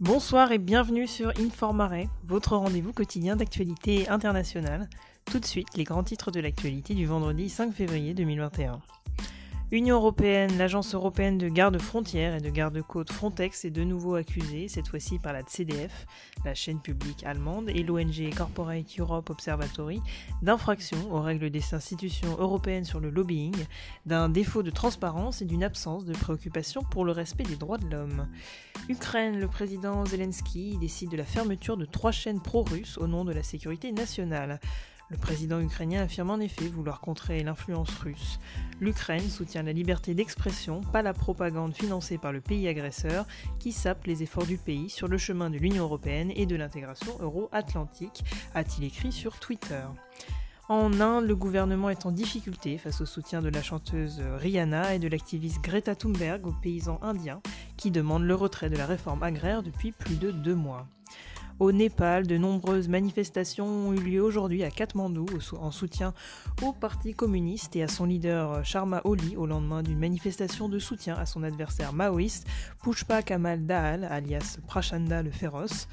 Bonsoir et bienvenue sur Informare, votre rendez-vous quotidien d'actualité internationale. Tout de suite, les grands titres de l'actualité du vendredi 5 février 2021. Union européenne, l'agence européenne de garde-frontières et de garde-côtes Frontex est de nouveau accusée, cette fois-ci par la CDF, la chaîne publique allemande, et l'ONG Corporate Europe Observatory, d'infraction aux règles des institutions européennes sur le lobbying, d'un défaut de transparence et d'une absence de préoccupation pour le respect des droits de l'homme. Ukraine, le président Zelensky décide de la fermeture de trois chaînes pro-russes au nom de la sécurité nationale. Le président ukrainien affirme en effet vouloir contrer l'influence russe. L'Ukraine soutient la liberté d'expression, pas la propagande financée par le pays agresseur, qui sape les efforts du pays sur le chemin de l'Union européenne et de l'intégration euro-atlantique, a-t-il écrit sur Twitter. En Inde, le gouvernement est en difficulté face au soutien de la chanteuse Rihanna et de l'activiste Greta Thunberg aux paysans indiens qui demandent le retrait de la réforme agraire depuis plus de deux mois. Au Népal, de nombreuses manifestations ont eu lieu aujourd'hui à Katmandou en soutien au Parti communiste et à son leader Sharma Oli au lendemain d'une manifestation de soutien à son adversaire maoïste Pushpa Kamal Dahal alias Prachanda le féroce.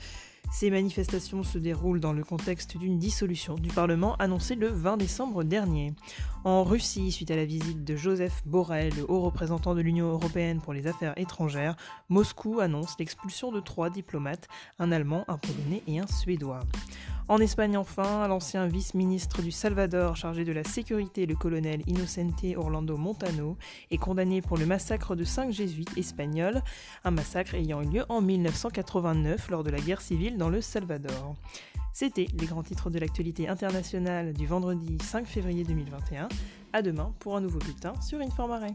Ces manifestations se déroulent dans le contexte d'une dissolution du Parlement annoncée le 20 décembre dernier. En Russie, suite à la visite de Joseph Borrell, le haut représentant de l'Union européenne pour les affaires étrangères, Moscou annonce l'expulsion de trois diplomates, un Allemand, un Polonais et un Suédois. En Espagne enfin, l'ancien vice-ministre du Salvador chargé de la sécurité, le colonel Inocente Orlando Montano, est condamné pour le massacre de cinq jésuites espagnols, un massacre ayant eu lieu en 1989 lors de la guerre civile dans le Salvador. C'était les grands titres de l'actualité internationale du vendredi 5 février 2021. À demain pour un nouveau bulletin sur Informare.